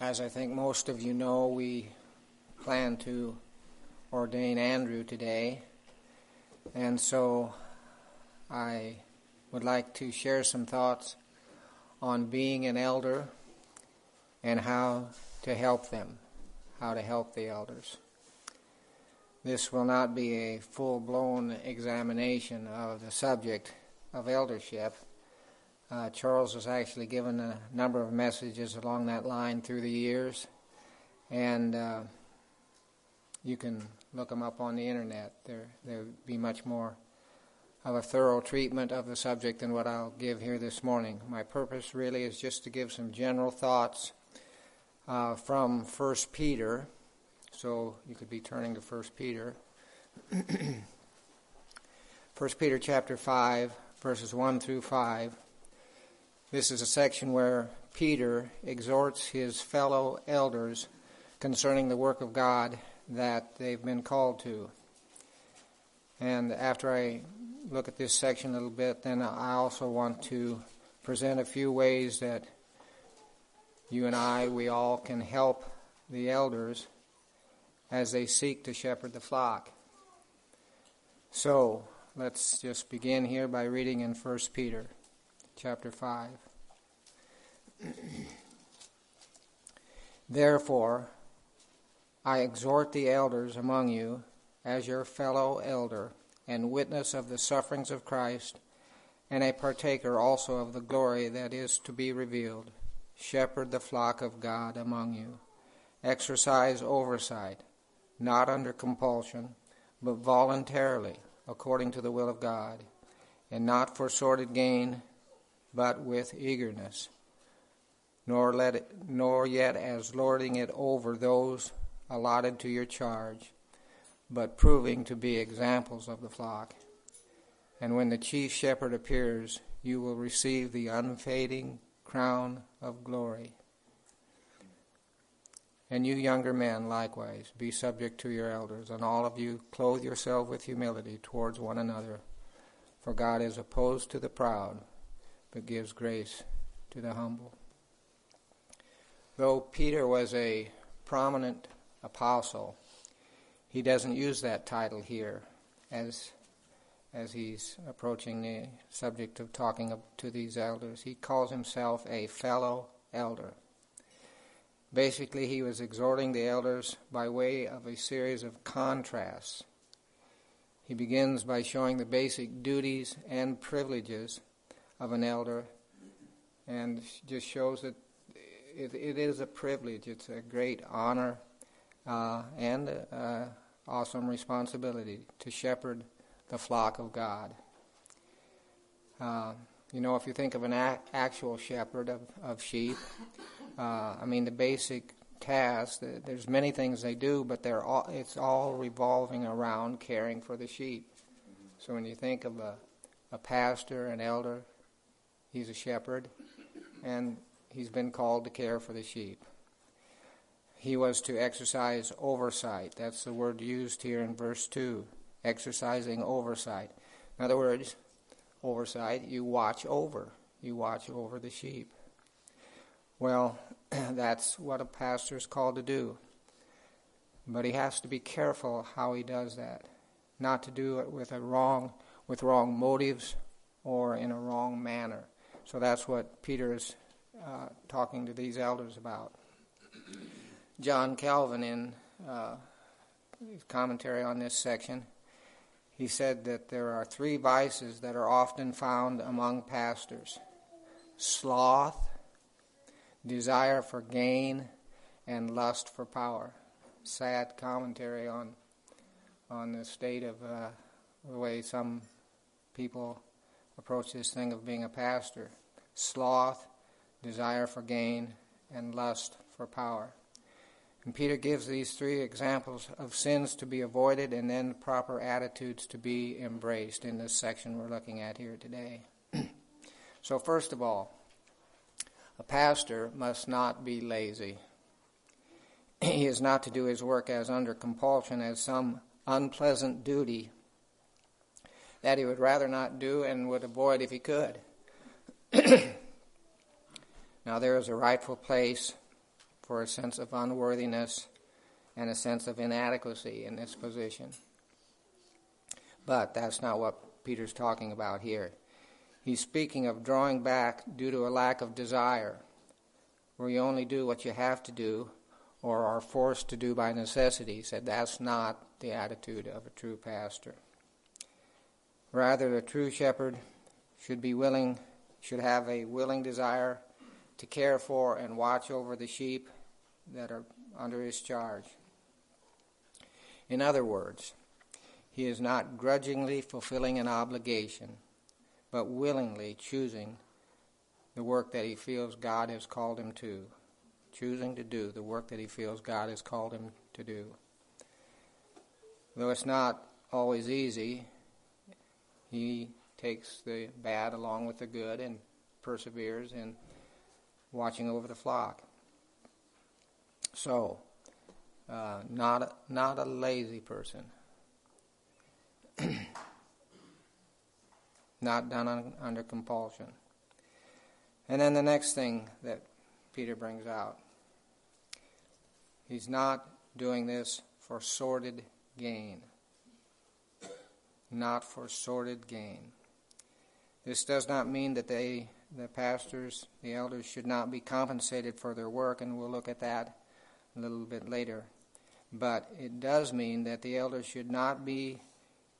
As I think most of you know, we plan to ordain Andrew today. And so I would like to share some thoughts on being an elder and how to help them, how to help the elders. This will not be a full blown examination of the subject of eldership. Uh, Charles has actually given a number of messages along that line through the years, and uh, you can look them up on the internet. There, there would be much more of a thorough treatment of the subject than what I'll give here this morning. My purpose really is just to give some general thoughts uh, from First Peter. So you could be turning to First Peter. First Peter chapter five, verses one through five. This is a section where Peter exhorts his fellow elders concerning the work of God that they've been called to. And after I look at this section a little bit, then I also want to present a few ways that you and I, we all can help the elders as they seek to shepherd the flock. So, let's just begin here by reading in 1 Peter chapter 5. Therefore, I exhort the elders among you as your fellow elder and witness of the sufferings of Christ, and a partaker also of the glory that is to be revealed. Shepherd the flock of God among you. Exercise oversight, not under compulsion, but voluntarily, according to the will of God, and not for sordid gain, but with eagerness. Nor let it, nor yet as lording it over those allotted to your charge, but proving to be examples of the flock. And when the chief shepherd appears, you will receive the unfading crown of glory. And you younger men, likewise, be subject to your elders, and all of you clothe yourself with humility towards one another. For God is opposed to the proud, but gives grace to the humble. Though Peter was a prominent apostle. He doesn't use that title here as as he's approaching the subject of talking to these elders. He calls himself a fellow elder. Basically, he was exhorting the elders by way of a series of contrasts. He begins by showing the basic duties and privileges of an elder and just shows that it, it is a privilege, it's a great honor uh, and uh, awesome responsibility to shepherd the flock of God. Uh, you know, if you think of an a- actual shepherd of, of sheep, uh, I mean, the basic task, there's many things they do, but they're all, it's all revolving around caring for the sheep. So when you think of a, a pastor, an elder, he's a shepherd, and he's been called to care for the sheep he was to exercise oversight. That's the word used here in verse 2 exercising oversight. In other words, oversight, you watch over. You watch over the sheep. Well, that's what a pastor is called to do. But he has to be careful how he does that. Not to do it with a wrong with wrong motives or in a wrong manner. So that's what Peter is uh, talking to these elders about. John Calvin, in uh, his commentary on this section, he said that there are three vices that are often found among pastors sloth, desire for gain, and lust for power. Sad commentary on on the state of uh, the way some people approach this thing of being a pastor. Sloth, desire for gain, and lust for power. And Peter gives these three examples of sins to be avoided and then proper attitudes to be embraced in this section we're looking at here today. so, first of all, a pastor must not be lazy. He is not to do his work as under compulsion, as some unpleasant duty that he would rather not do and would avoid if he could. now, there is a rightful place for a sense of unworthiness and a sense of inadequacy in this position. But that's not what Peter's talking about here. He's speaking of drawing back due to a lack of desire, where you only do what you have to do or are forced to do by necessity. He said that's not the attitude of a true pastor. Rather, a true shepherd should be willing, should have a willing desire to care for and watch over the sheep that are under his charge. In other words, he is not grudgingly fulfilling an obligation, but willingly choosing the work that he feels God has called him to. Choosing to do the work that he feels God has called him to do. Though it's not always easy, he takes the bad along with the good and perseveres in watching over the flock. So, uh, not a, not a lazy person, not done on, under compulsion. And then the next thing that Peter brings out, he's not doing this for sordid gain. Not for sordid gain. This does not mean that they, the pastors, the elders, should not be compensated for their work, and we'll look at that a little bit later. But it does mean that the elders should not be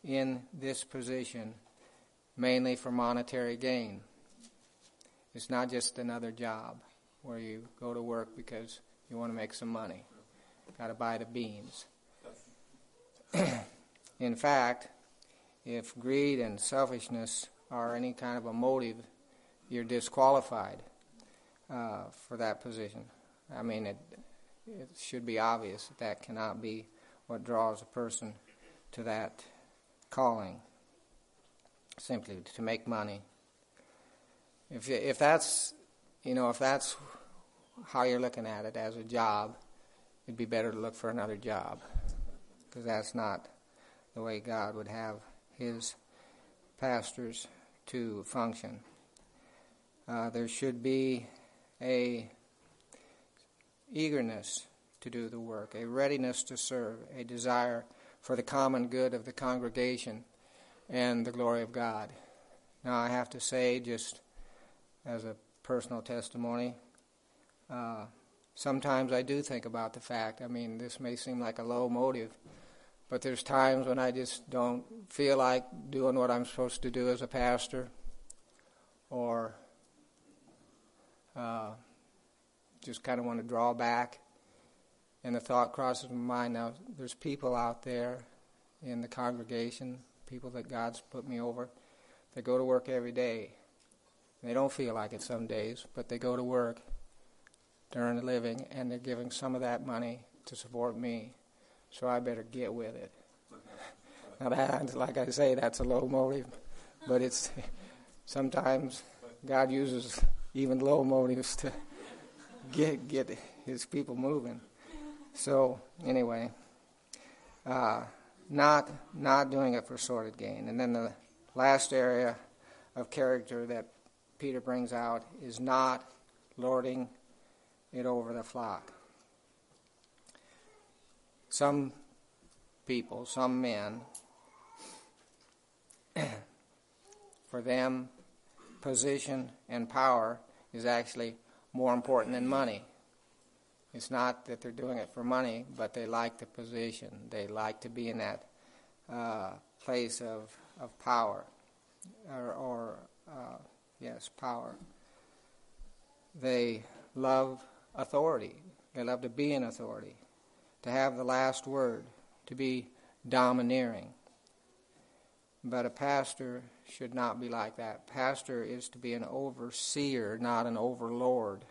in this position mainly for monetary gain. It's not just another job where you go to work because you want to make some money. Got to buy the beans. in fact, if greed and selfishness are any kind of a motive, you're disqualified uh, for that position. I mean, it, it should be obvious that that cannot be what draws a person to that calling, simply to make money. If, if that's, you know, if that's how you're looking at it as a job, it'd be better to look for another job because that's not the way God would have His pastors to function. Uh, there should be a eagerness to do the work, a readiness to serve, a desire for the common good of the congregation and the glory of God. Now, I have to say, just as a personal testimony, uh, sometimes I do think about the fact. I mean, this may seem like a low motive, but there's times when I just don't feel like doing what I'm supposed to do as a pastor, or uh, just kind of want to draw back. And the thought crosses my mind now there's people out there in the congregation, people that God's put me over, that go to work every day. They don't feel like it some days, but they go to work, they earn a living, and they're giving some of that money to support me so I better get with it. Now, that, like I say, that's a low motive, but it's sometimes God uses even low motives to get get His people moving. So anyway, uh, not not doing it for sordid gain, and then the last area of character that Peter brings out is not lording it over the flock some people, some men, for them, position and power is actually more important than money. It's not that they're doing it for money, but they like the position. They like to be in that uh, place of, of power, or, or uh, yes, power. They love authority. They love to be in authority to have the last word, to be domineering. But a pastor should not be like that. Pastor is to be an overseer, not an overlord.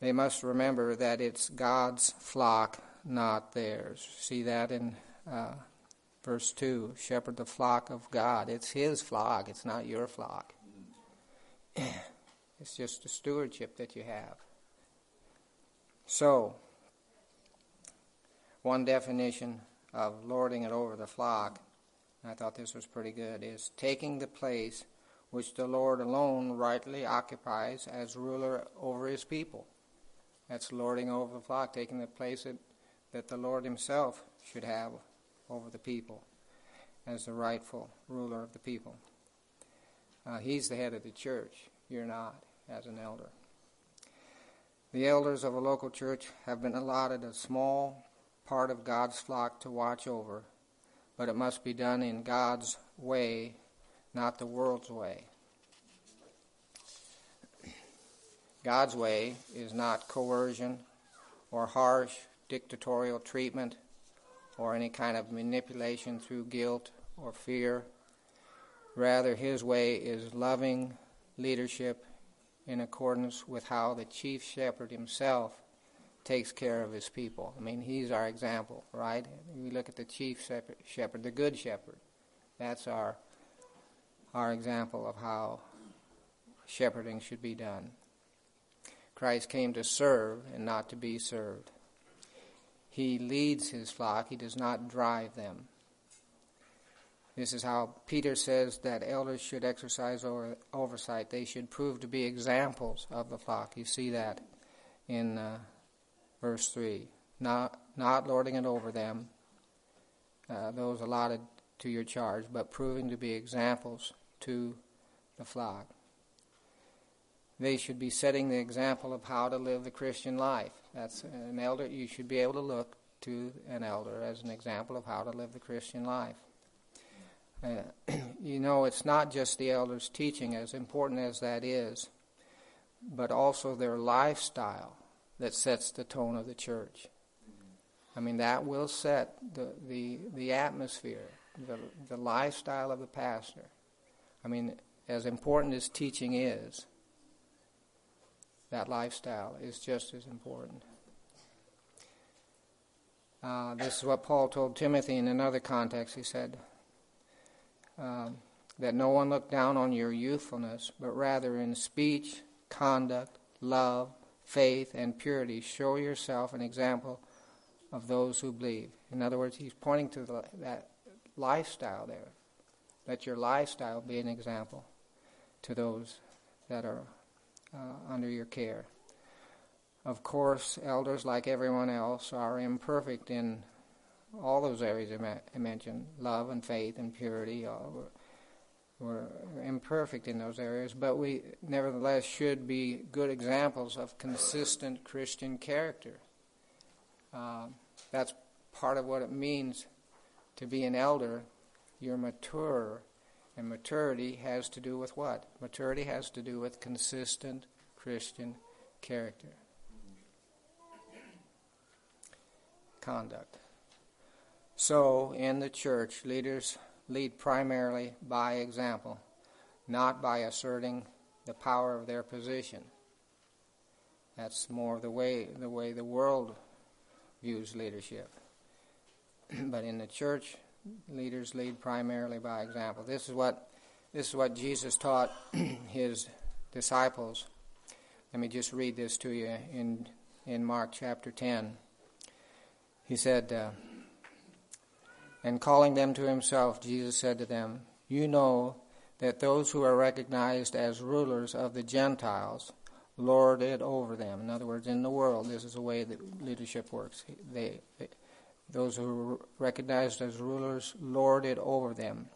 They must remember that it's God's flock, not theirs. See that in uh, verse 2 Shepherd the flock of God. It's His flock, it's not your flock. It's just a stewardship that you have. So, one definition of lording it over the flock, I thought this was pretty good, is taking the place which the Lord alone rightly occupies as ruler over his people. That's lording over the flock, taking the place that, that the Lord Himself should have over the people as the rightful ruler of the people. Uh, he's the head of the church. You're not, as an elder. The elders of a local church have been allotted a small part of God's flock to watch over, but it must be done in God's way, not the world's way. God's way is not coercion or harsh dictatorial treatment or any kind of manipulation through guilt or fear. Rather, his way is loving leadership in accordance with how the chief shepherd himself takes care of his people. I mean, he's our example, right? We look at the chief shepherd, the good shepherd. That's our our example of how shepherding should be done. Christ came to serve and not to be served. He leads his flock, he does not drive them. This is how Peter says that elders should exercise over, oversight. They should prove to be examples of the flock. You see that in uh, verse 3. Not, not lording it over them, uh, those allotted to your charge, but proving to be examples to the flock they should be setting the example of how to live the Christian life. That's an elder. You should be able to look to an elder as an example of how to live the Christian life. Uh, you know, it's not just the elders' teaching, as important as that is, but also their lifestyle that sets the tone of the church. I mean, that will set the, the, the atmosphere, the, the lifestyle of the pastor. I mean, as important as teaching is, that lifestyle is just as important. Uh, this is what Paul told Timothy in another context. He said um, that no one look down on your youthfulness, but rather in speech, conduct, love, faith, and purity, show yourself an example of those who believe. In other words, he's pointing to the, that lifestyle there. Let your lifestyle be an example to those that are uh, under your care. Of course, elders, like everyone else, are imperfect in all those areas I mentioned love and faith and purity. We're, we're imperfect in those areas, but we nevertheless should be good examples of consistent Christian character. Uh, that's part of what it means to be an elder. You're mature and maturity has to do with what? Maturity has to do with consistent Christian character. Conduct. So, in the church, leaders lead primarily by example, not by asserting the power of their position. That's more the way the way the world views leadership. but in the church, leaders lead primarily by example. This is what this is what Jesus taught his disciples. Let me just read this to you in in Mark chapter 10. He said, uh, and calling them to himself, Jesus said to them, You know that those who are recognized as rulers of the Gentiles lord it over them. In other words, in the world, this is the way that leadership works. They, they those who are recognized as rulers lord it over them,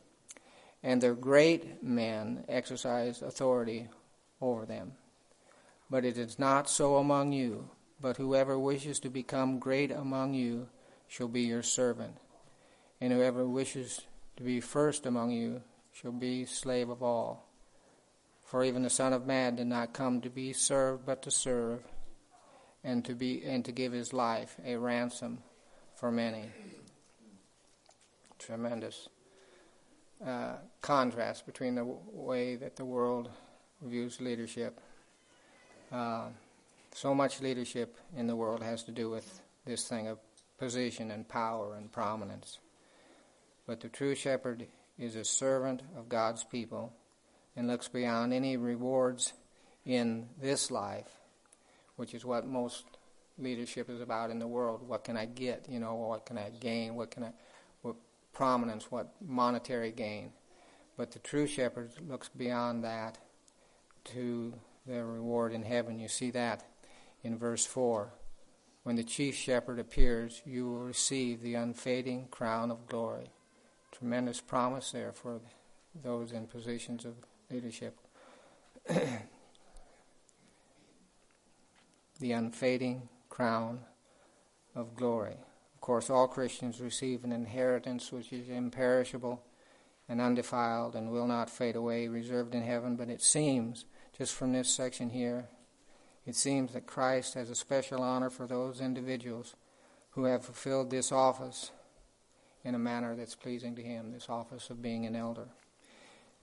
and their great men exercise authority over them. But it is not so among you, but whoever wishes to become great among you shall be your servant, and whoever wishes to be first among you shall be slave of all. For even the Son of Man did not come to be served, but to serve, and to be and to give his life a ransom for many. Tremendous uh, contrast between the w- way that the world views leadership. Uh, so much leadership in the world has to do with this thing of position and power and prominence. But the true shepherd is a servant of God's people and looks beyond any rewards in this life, which is what most leadership is about in the world. What can I get? You know, what can I gain? What can I, what prominence? What monetary gain? But the true shepherd looks beyond that to the reward in heaven. You see that in verse 4. When the chief shepherd appears, you will receive the unfading crown of glory. Tremendous promise there for those in positions of leadership. the unfading crown of glory. Of course, all Christians receive an inheritance which is imperishable and undefiled and will not fade away, reserved in heaven. But it seems, just from this section here, it seems that Christ has a special honor for those individuals who have fulfilled this office in a manner that's pleasing to Him, this office of being an elder.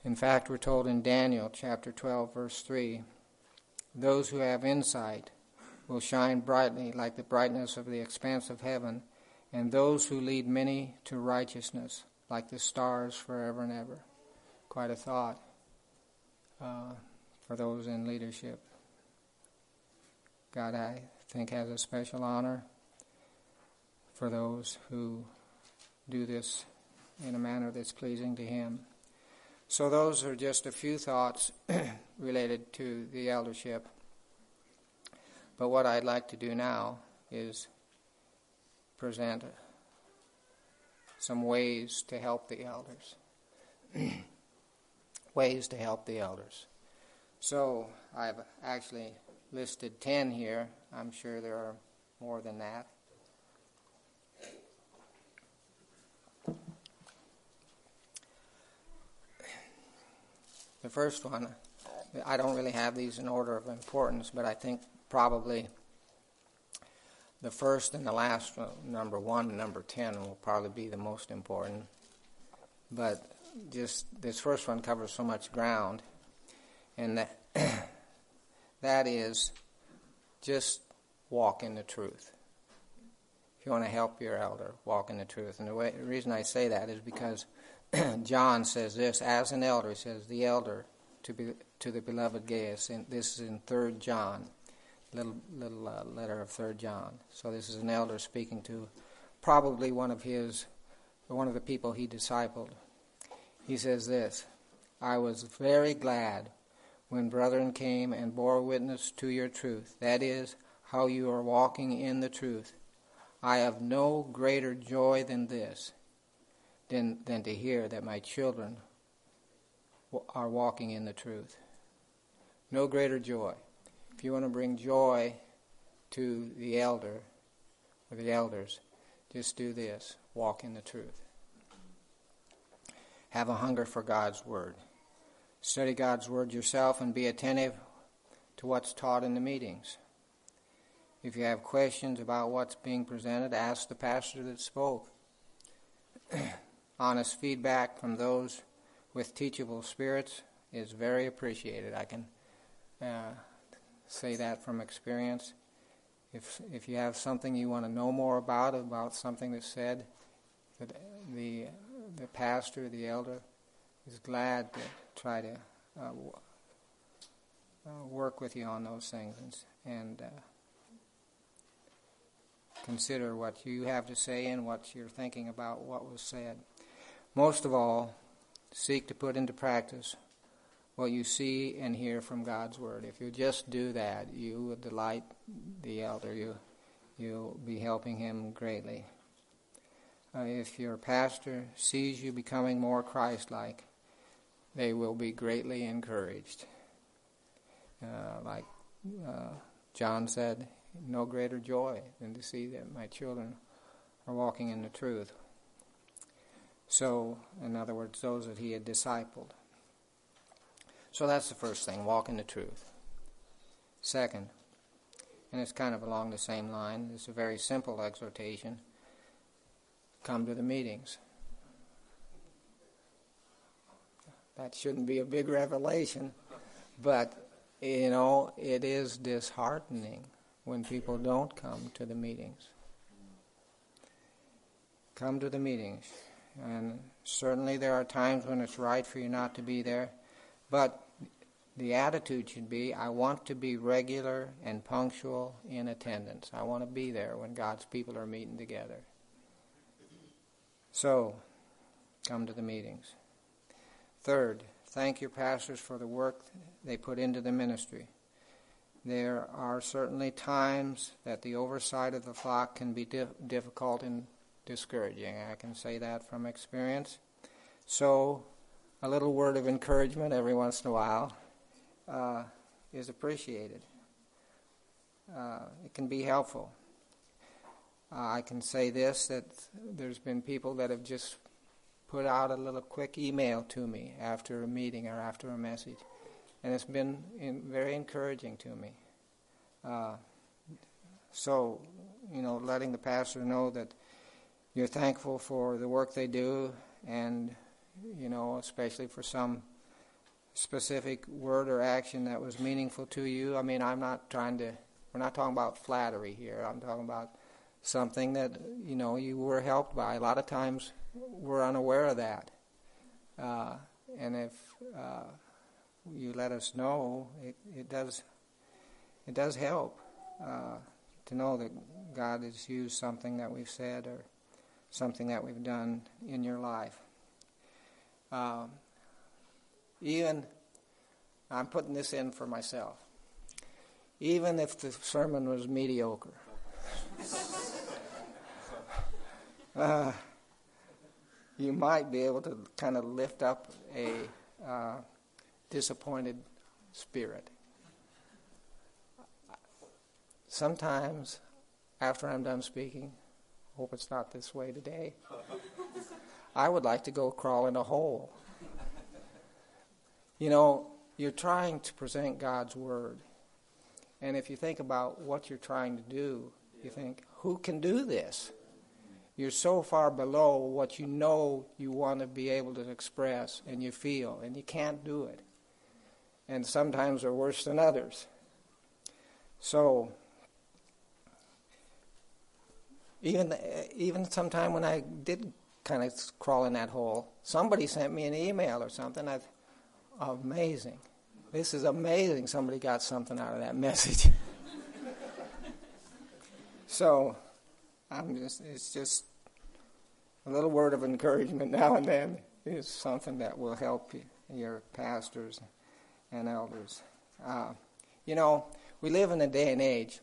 In fact, we're told in Daniel chapter 12, verse 3 those who have insight will shine brightly like the brightness of the expanse of heaven, and those who lead many to righteousness like the stars forever and ever. Quite a thought uh, for those in leadership. God, I think, has a special honor for those who do this in a manner that's pleasing to Him. So, those are just a few thoughts related to the eldership. But what I'd like to do now is present some ways to help the elders. ways to help the elders. So I've actually listed 10 here. I'm sure there are more than that. The first one, I don't really have these in order of importance, but I think probably the first and the last, uh, number one and number 10, will probably be the most important. But just this first one covers so much ground, and that, that is just walk in the truth. If you want to help your elder, walk in the truth. And the, way, the reason I say that is because John says this as an elder, he says, the elder to, be, to the beloved Gaius. And this is in 3 John little little uh, letter of Third John. So this is an elder speaking to probably one of his, one of the people he discipled. He says this: "I was very glad when brethren came and bore witness to your truth. That is, how you are walking in the truth. I have no greater joy than this, than than to hear that my children are walking in the truth. No greater joy." if you want to bring joy to the elder or the elders, just do this walk in the truth. Have a hunger for God's Word. Study God's Word yourself and be attentive to what's taught in the meetings. If you have questions about what's being presented, ask the pastor that spoke. Honest feedback from those with teachable spirits is very appreciated. I can uh, say that from experience. If if you have something you want to know more about about something that's said, that the the pastor, the elder, is glad to try to uh, uh, work with you on those things and, and uh, consider what you have to say and what you're thinking about what was said. Most of all, seek to put into practice what you see and hear from God's Word. If you just do that, you will delight the elder. You, you'll be helping him greatly. Uh, if your pastor sees you becoming more Christ like, they will be greatly encouraged. Uh, like uh, John said, no greater joy than to see that my children are walking in the truth. So, in other words, those that he had discipled. So that's the first thing walk in the truth. Second, and it's kind of along the same line, it's a very simple exhortation come to the meetings. That shouldn't be a big revelation, but you know, it is disheartening when people don't come to the meetings. Come to the meetings. And certainly there are times when it's right for you not to be there, but the attitude should be I want to be regular and punctual in attendance. I want to be there when God's people are meeting together. So, come to the meetings. Third, thank your pastors for the work they put into the ministry. There are certainly times that the oversight of the flock can be dif- difficult and discouraging. I can say that from experience. So, a little word of encouragement every once in a while uh, is appreciated. Uh, it can be helpful. Uh, I can say this that there's been people that have just put out a little quick email to me after a meeting or after a message, and it's been in, very encouraging to me. Uh, so, you know, letting the pastor know that you're thankful for the work they do, and you know, especially for some specific word or action that was meaningful to you. I mean, I'm not trying to. We're not talking about flattery here. I'm talking about something that you know you were helped by. A lot of times we're unaware of that, uh, and if uh, you let us know, it, it does it does help uh, to know that God has used something that we've said or something that we've done in your life. Um, even I'm putting this in for myself. Even if the sermon was mediocre. uh, you might be able to kind of lift up a uh, disappointed spirit. Sometimes, after I'm done speaking, hope it's not this way today, I would like to go crawl in a hole. You know, you're trying to present God's Word. And if you think about what you're trying to do, you think, who can do this? You're so far below what you know you want to be able to express and you feel, and you can't do it. And sometimes they're worse than others. So, even even sometime when I did kind of crawl in that hole, somebody sent me an email or something. I, amazing. This is amazing. Somebody got something out of that message. so, I'm just, it's just a little word of encouragement now and then is something that will help you, your pastors and elders. Uh, you know, we live in a day and age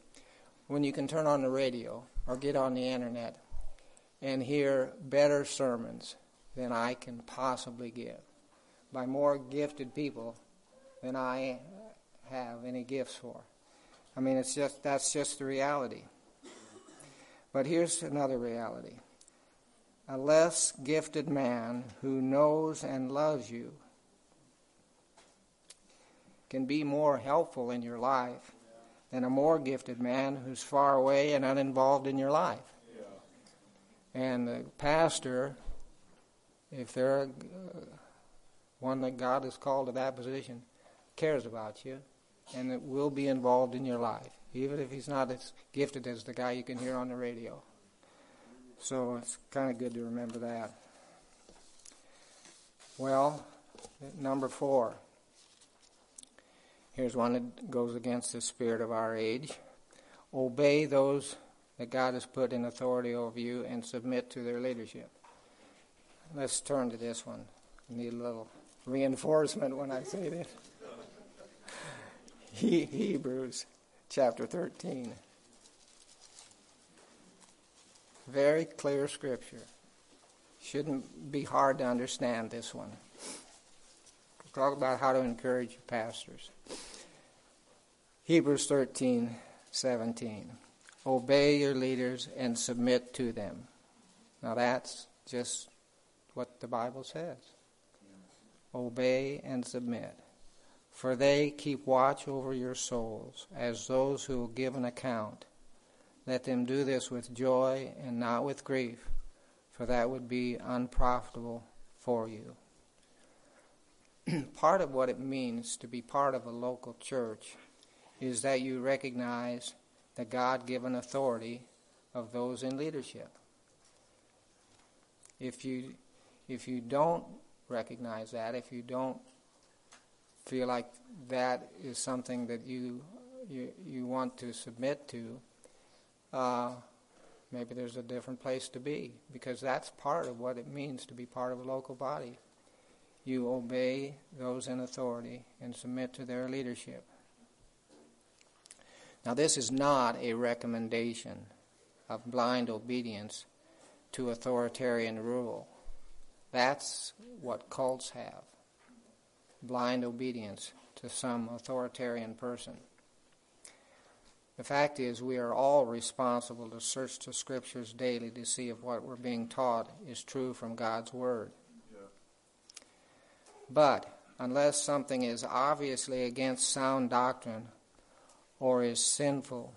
when you can turn on the radio or get on the internet and hear better sermons than I can possibly give by more gifted people than I have any gifts for. I mean, it's just that's just the reality. But here's another reality. A less gifted man who knows and loves you can be more helpful in your life than a more gifted man who's far away and uninvolved in your life. Yeah. And the pastor, if they're uh, one that God has called to that position, cares about you and it will be involved in your life, even if he's not as gifted as the guy you can hear on the radio. So it's kind of good to remember that. Well, number four. Here's one that goes against the spirit of our age. Obey those that God has put in authority over you and submit to their leadership. Let's turn to this one. Need a little reinforcement when I say this. He, Hebrews chapter 13. Very clear scripture. Shouldn't be hard to understand this one. Talk about how to encourage your pastors. Hebrews 13, 17. Obey your leaders and submit to them. Now that's just what the Bible says. Obey and submit. For they keep watch over your souls as those who will give an account. Let them do this with joy and not with grief, for that would be unprofitable for you. part of what it means to be part of a local church is that you recognize the God given authority of those in leadership. If you, if you don't recognize that, if you don't feel like that is something that you, you, you want to submit to, uh, maybe there's a different place to be because that's part of what it means to be part of a local body. You obey those in authority and submit to their leadership. Now, this is not a recommendation of blind obedience to authoritarian rule. That's what cults have blind obedience to some authoritarian person. The fact is, we are all responsible to search the scriptures daily to see if what we're being taught is true from God's Word. But unless something is obviously against sound doctrine or is sinful,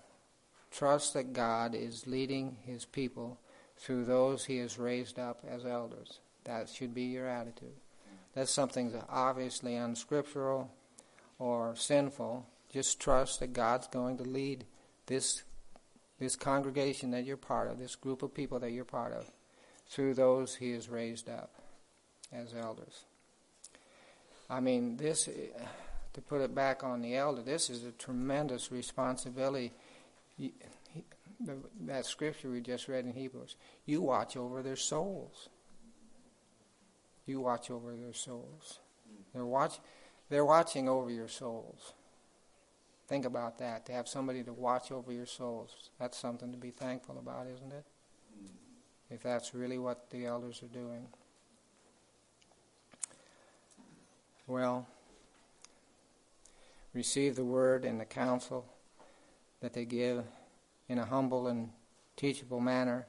trust that God is leading His people through those He has raised up as elders. That should be your attitude. That's something that's obviously unscriptural or sinful. Just trust that God's going to lead this this congregation that you're part of, this group of people that you're part of, through those He has raised up as elders. I mean, this to put it back on the elder. This is a tremendous responsibility. that scripture we just read in Hebrews. You watch over their souls you watch over their souls. They're watch, they're watching over your souls. Think about that. To have somebody to watch over your souls, that's something to be thankful about, isn't it? Mm. If that's really what the elders are doing. Well, receive the word and the counsel that they give in a humble and teachable manner.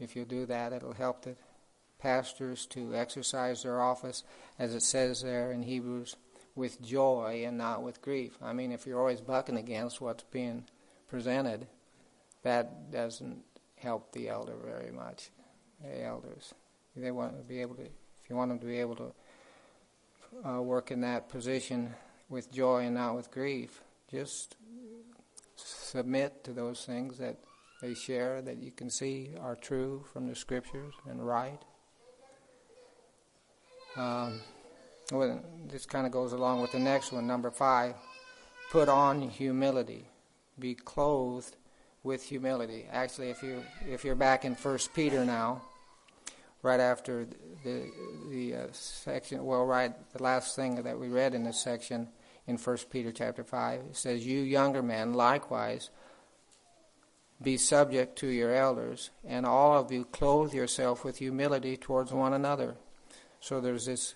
If you'll do that, it'll help the pastors to exercise their office, as it says there in Hebrews, with joy and not with grief. I mean, if you're always bucking against what's being presented, that doesn't help the elder very much. The elders, they want to be able to. If you want them to be able to uh, work in that position with joy and not with grief, just submit to those things that they share that you can see are true from the scriptures and right. Um, well, this kind of goes along with the next one, number five. Put on humility. Be clothed with humility. Actually, if you if you're back in First Peter now, right after the the uh, section, well, right the last thing that we read in this section in First Peter chapter five, it says, "You younger men, likewise." Be subject to your elders, and all of you clothe yourself with humility towards one another. So there's this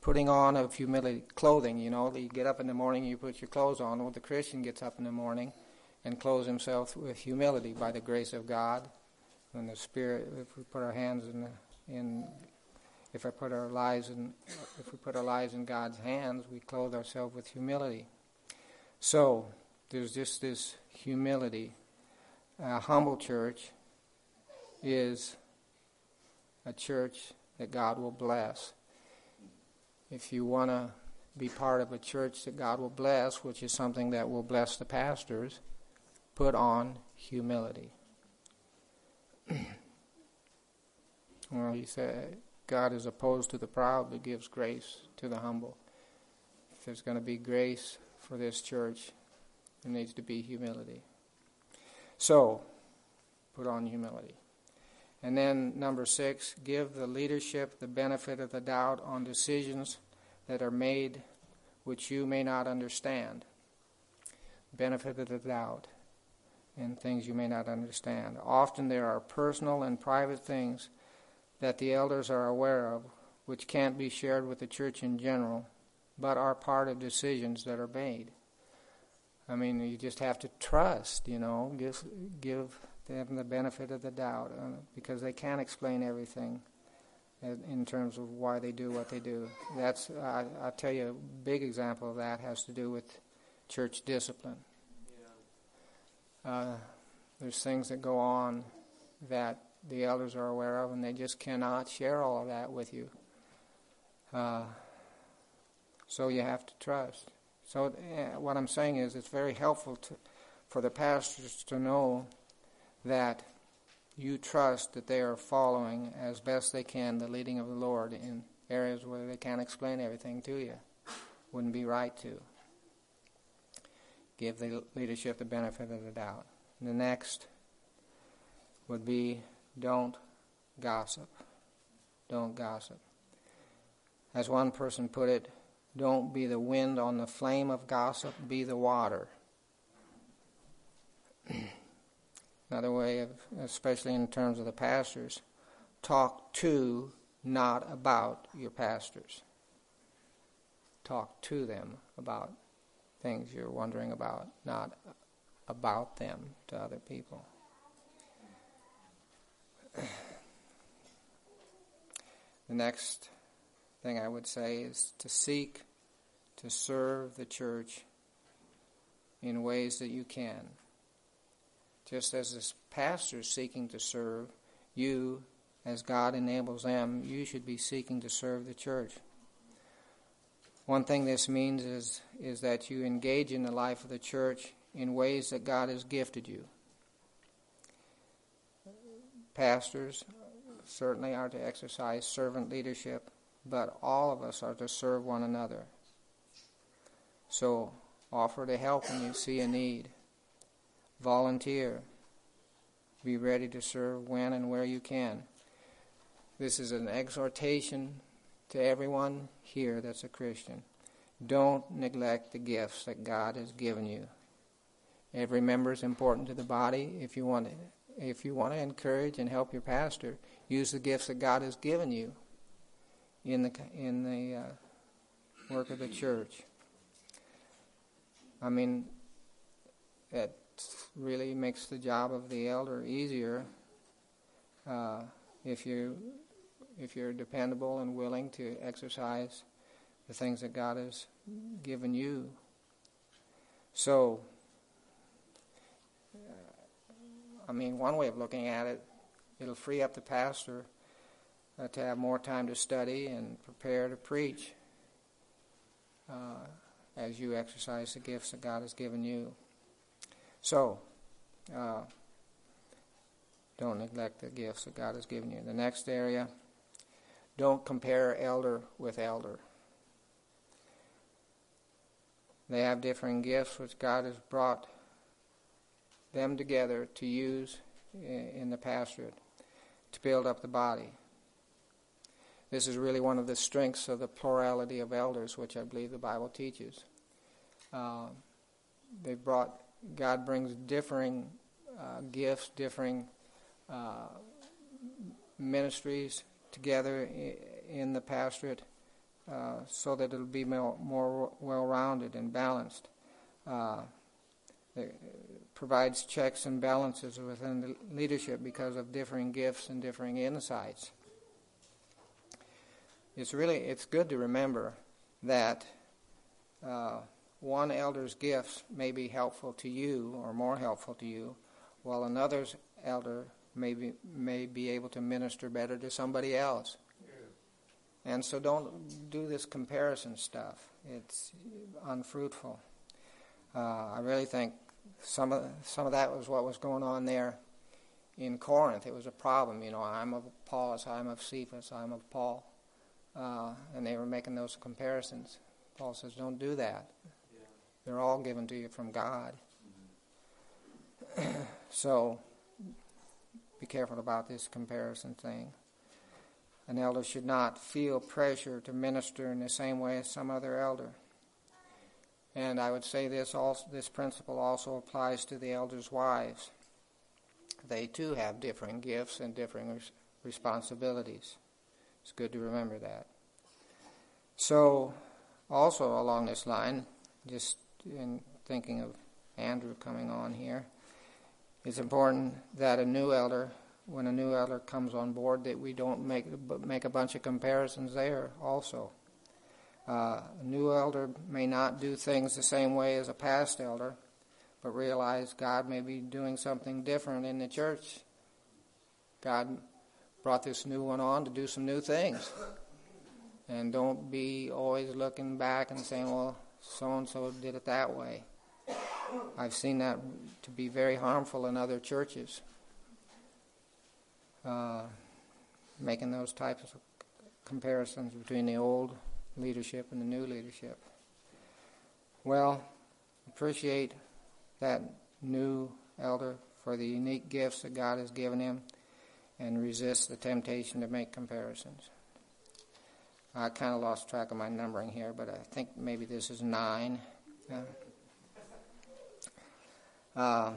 putting on of humility, clothing. You know, you get up in the morning, you put your clothes on. Well, the Christian gets up in the morning and clothes himself with humility by the grace of God. And the Spirit, if we put our hands in, in if I put our lives in, if we put our lives in God's hands, we clothe ourselves with humility. So there's just this humility. A humble church is a church that God will bless. If you want to be part of a church that God will bless, which is something that will bless the pastors, put on humility. well, he said, God is opposed to the proud, but gives grace to the humble. If there's going to be grace for this church, there needs to be humility. So, put on humility. And then number six, give the leadership the benefit of the doubt on decisions that are made which you may not understand. Benefit of the doubt in things you may not understand. Often there are personal and private things that the elders are aware of which can't be shared with the church in general, but are part of decisions that are made. I mean, you just have to trust, you know, give, give them the benefit of the doubt uh, because they can't explain everything in terms of why they do what they do. That's I, I'll tell you a big example of that has to do with church discipline. Yeah. Uh, there's things that go on that the elders are aware of, and they just cannot share all of that with you. Uh, so you have to trust. So uh, what I'm saying is, it's very helpful to, for the pastors to know that you trust that they are following as best they can the leading of the Lord in areas where they can't explain everything to you. Wouldn't be right to. Give the leadership the benefit of the doubt. And the next would be don't gossip. Don't gossip. As one person put it, don't be the wind on the flame of gossip, be the water. another way of, especially in terms of the pastors, talk to, not about your pastors. Talk to them about things you're wondering about, not about them to other people. The next thing I would say is to seek to serve the church in ways that you can. Just as this pastor is seeking to serve, you, as God enables them, you should be seeking to serve the church. One thing this means is, is that you engage in the life of the church in ways that God has gifted you. Pastors uh, certainly are to exercise servant leadership, but all of us are to serve one another. So offer to help when you see a need. Volunteer. Be ready to serve when and where you can. This is an exhortation to everyone here that's a Christian. Don't neglect the gifts that God has given you. Every member is important to the body. If you want if you want to encourage and help your pastor, use the gifts that God has given you in the in the uh, work of the church. I mean, it really makes the job of the elder easier uh, if you if you're dependable and willing to exercise the things that God has given you. So, I mean, one way of looking at it, it'll free up the pastor uh, to have more time to study and prepare to preach uh, as you exercise the gifts that God has given you. So, uh, don't neglect the gifts that God has given you. The next area, don't compare elder with elder. They have different gifts which God has brought them together to use in the pastorate to build up the body. This is really one of the strengths of the plurality of elders, which I believe the Bible teaches. Uh, they brought God brings differing uh, gifts, differing uh, ministries together in the pastorate uh, so that it'll be more, more well rounded and balanced. Uh, provides checks and balances within the leadership because of differing gifts and differing insights. It's really it's good to remember that uh, one elder's gifts may be helpful to you or more helpful to you, while another's elder may be, may be able to minister better to somebody else. And so don't do this comparison stuff. It's unfruitful. Uh, I really think some of some of that was what was going on there in Corinth. It was a problem. You know, I'm of Apollos, I'm of Cephas, I'm of Paul, uh, and they were making those comparisons. Paul says, don't do that. They're all given to you from God. Mm-hmm. so be careful about this comparison thing. An elder should not feel pressure to minister in the same way as some other elder. And I would say this also, this principle also applies to the elders' wives. They too have differing gifts and differing res- responsibilities. It's good to remember that. So, also along this line, just in thinking of Andrew coming on here, it's important that a new elder, when a new elder comes on board, that we don't make make a bunch of comparisons there. Also, uh, a new elder may not do things the same way as a past elder, but realize God may be doing something different in the church. God brought this new one on to do some new things. And don't be always looking back and saying, well, so and so did it that way. I've seen that to be very harmful in other churches. Uh, making those types of comparisons between the old leadership and the new leadership. Well, appreciate that new elder for the unique gifts that God has given him and resist the temptation to make comparisons. I kind of lost track of my numbering here, but I think maybe this is nine. Uh,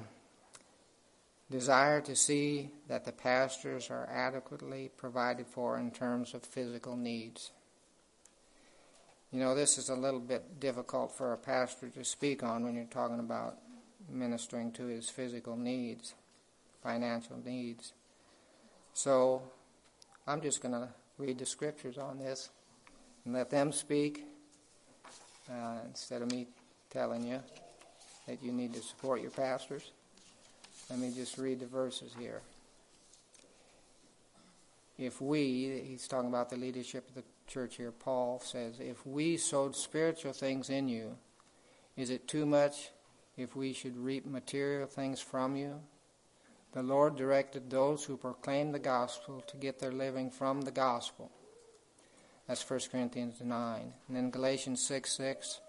Desire to see that the pastors are adequately provided for in terms of physical needs. You know, this is a little bit difficult for a pastor to speak on when you're talking about ministering to his physical needs, financial needs. So I'm just going to read the scriptures on this and let them speak uh, instead of me telling you that you need to support your pastors. Let me just read the verses here. If we, he's talking about the leadership of the church here, Paul says, if we sowed spiritual things in you, is it too much if we should reap material things from you? The Lord directed those who proclaim the gospel to get their living from the gospel. That's 1 Corinthians 9. And then Galatians 6 6.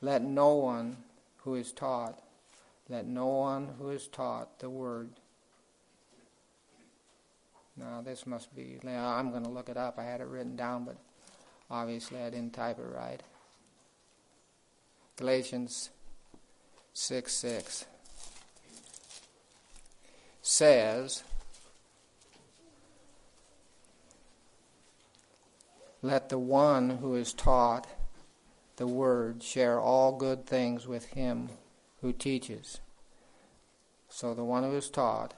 Let no one who is taught, let no one who is taught the word. Now, this must be, I'm going to look it up. I had it written down, but obviously I didn't type it right. Galatians 6 6 says, Let the one who is taught the word share all good things with him who teaches. So the one who is taught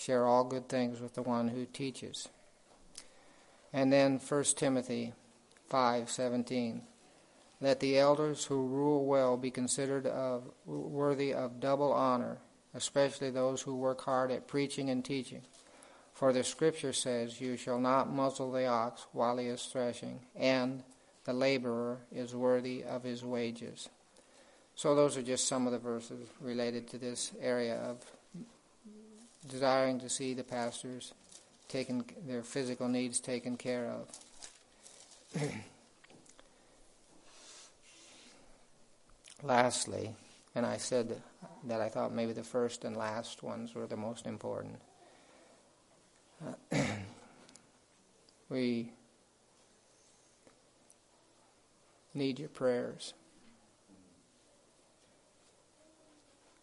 share all good things with the one who teaches. And then 1 Timothy 5:17 Let the elders who rule well be considered of, worthy of double honor, especially those who work hard at preaching and teaching. For the scripture says, You shall not muzzle the ox while he is threshing, and the laborer is worthy of his wages. So, those are just some of the verses related to this area of desiring to see the pastors taken, their physical needs taken care of. Lastly, and I said that I thought maybe the first and last ones were the most important. we need your prayers.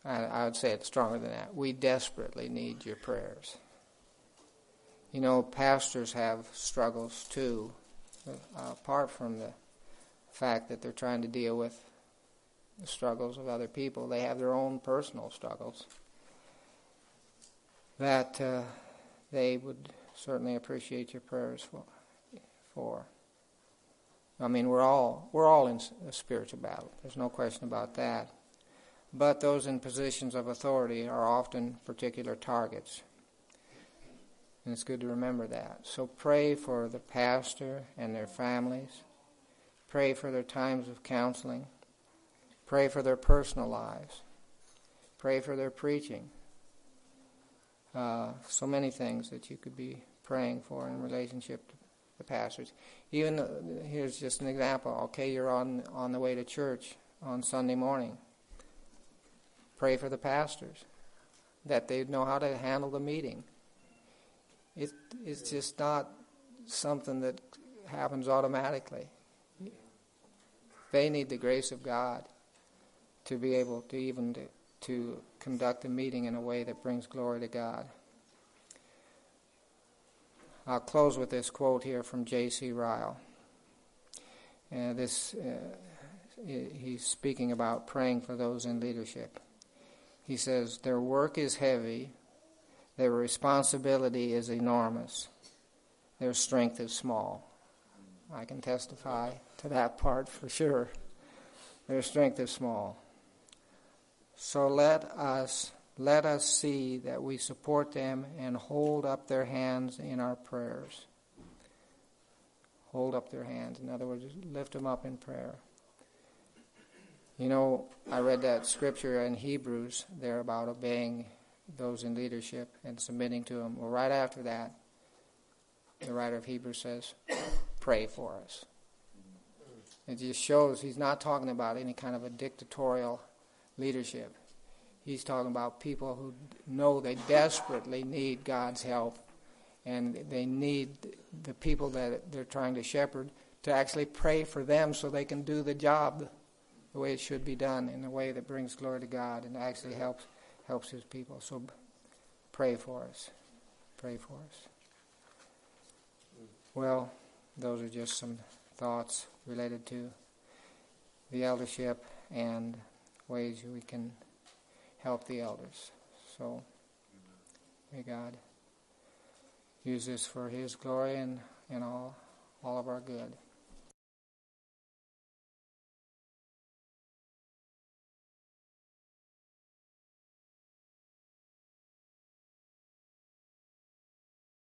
I, I would say it stronger than that. We desperately need your prayers. You know, pastors have struggles too, uh, apart from the fact that they're trying to deal with the struggles of other people. They have their own personal struggles that uh, they would certainly appreciate your prayers for. For I mean, we're all we're all in a spiritual battle. There's no question about that. But those in positions of authority are often particular targets. And it's good to remember that. So pray for the pastor and their families. Pray for their times of counseling. Pray for their personal lives. Pray for their preaching. Uh, so many things that you could be praying for in relationship to the pastors. Even uh, here's just an example. Okay, you're on on the way to church on Sunday morning. Pray for the pastors that they know how to handle the meeting. It, it's just not something that happens automatically. They need the grace of God to be able to even to, to conduct a meeting in a way that brings glory to God. I'll close with this quote here from J.C. Ryle. Uh, this, uh, he's speaking about praying for those in leadership. He says, Their work is heavy, their responsibility is enormous, their strength is small. I can testify to that part for sure. Their strength is small. So let us let us see that we support them and hold up their hands in our prayers. Hold up their hands. In other words, lift them up in prayer. You know, I read that scripture in Hebrews there about obeying those in leadership and submitting to them. Well, right after that, the writer of Hebrews says, Pray for us. It just shows he's not talking about any kind of a dictatorial leadership. He's talking about people who know they desperately need God's help and they need the people that they're trying to shepherd to actually pray for them so they can do the job the way it should be done in a way that brings glory to God and actually helps helps his people. So pray for us. Pray for us. Well, those are just some thoughts related to the eldership and ways we can help the elders. So, may God use this for His glory and, and all, all of our good.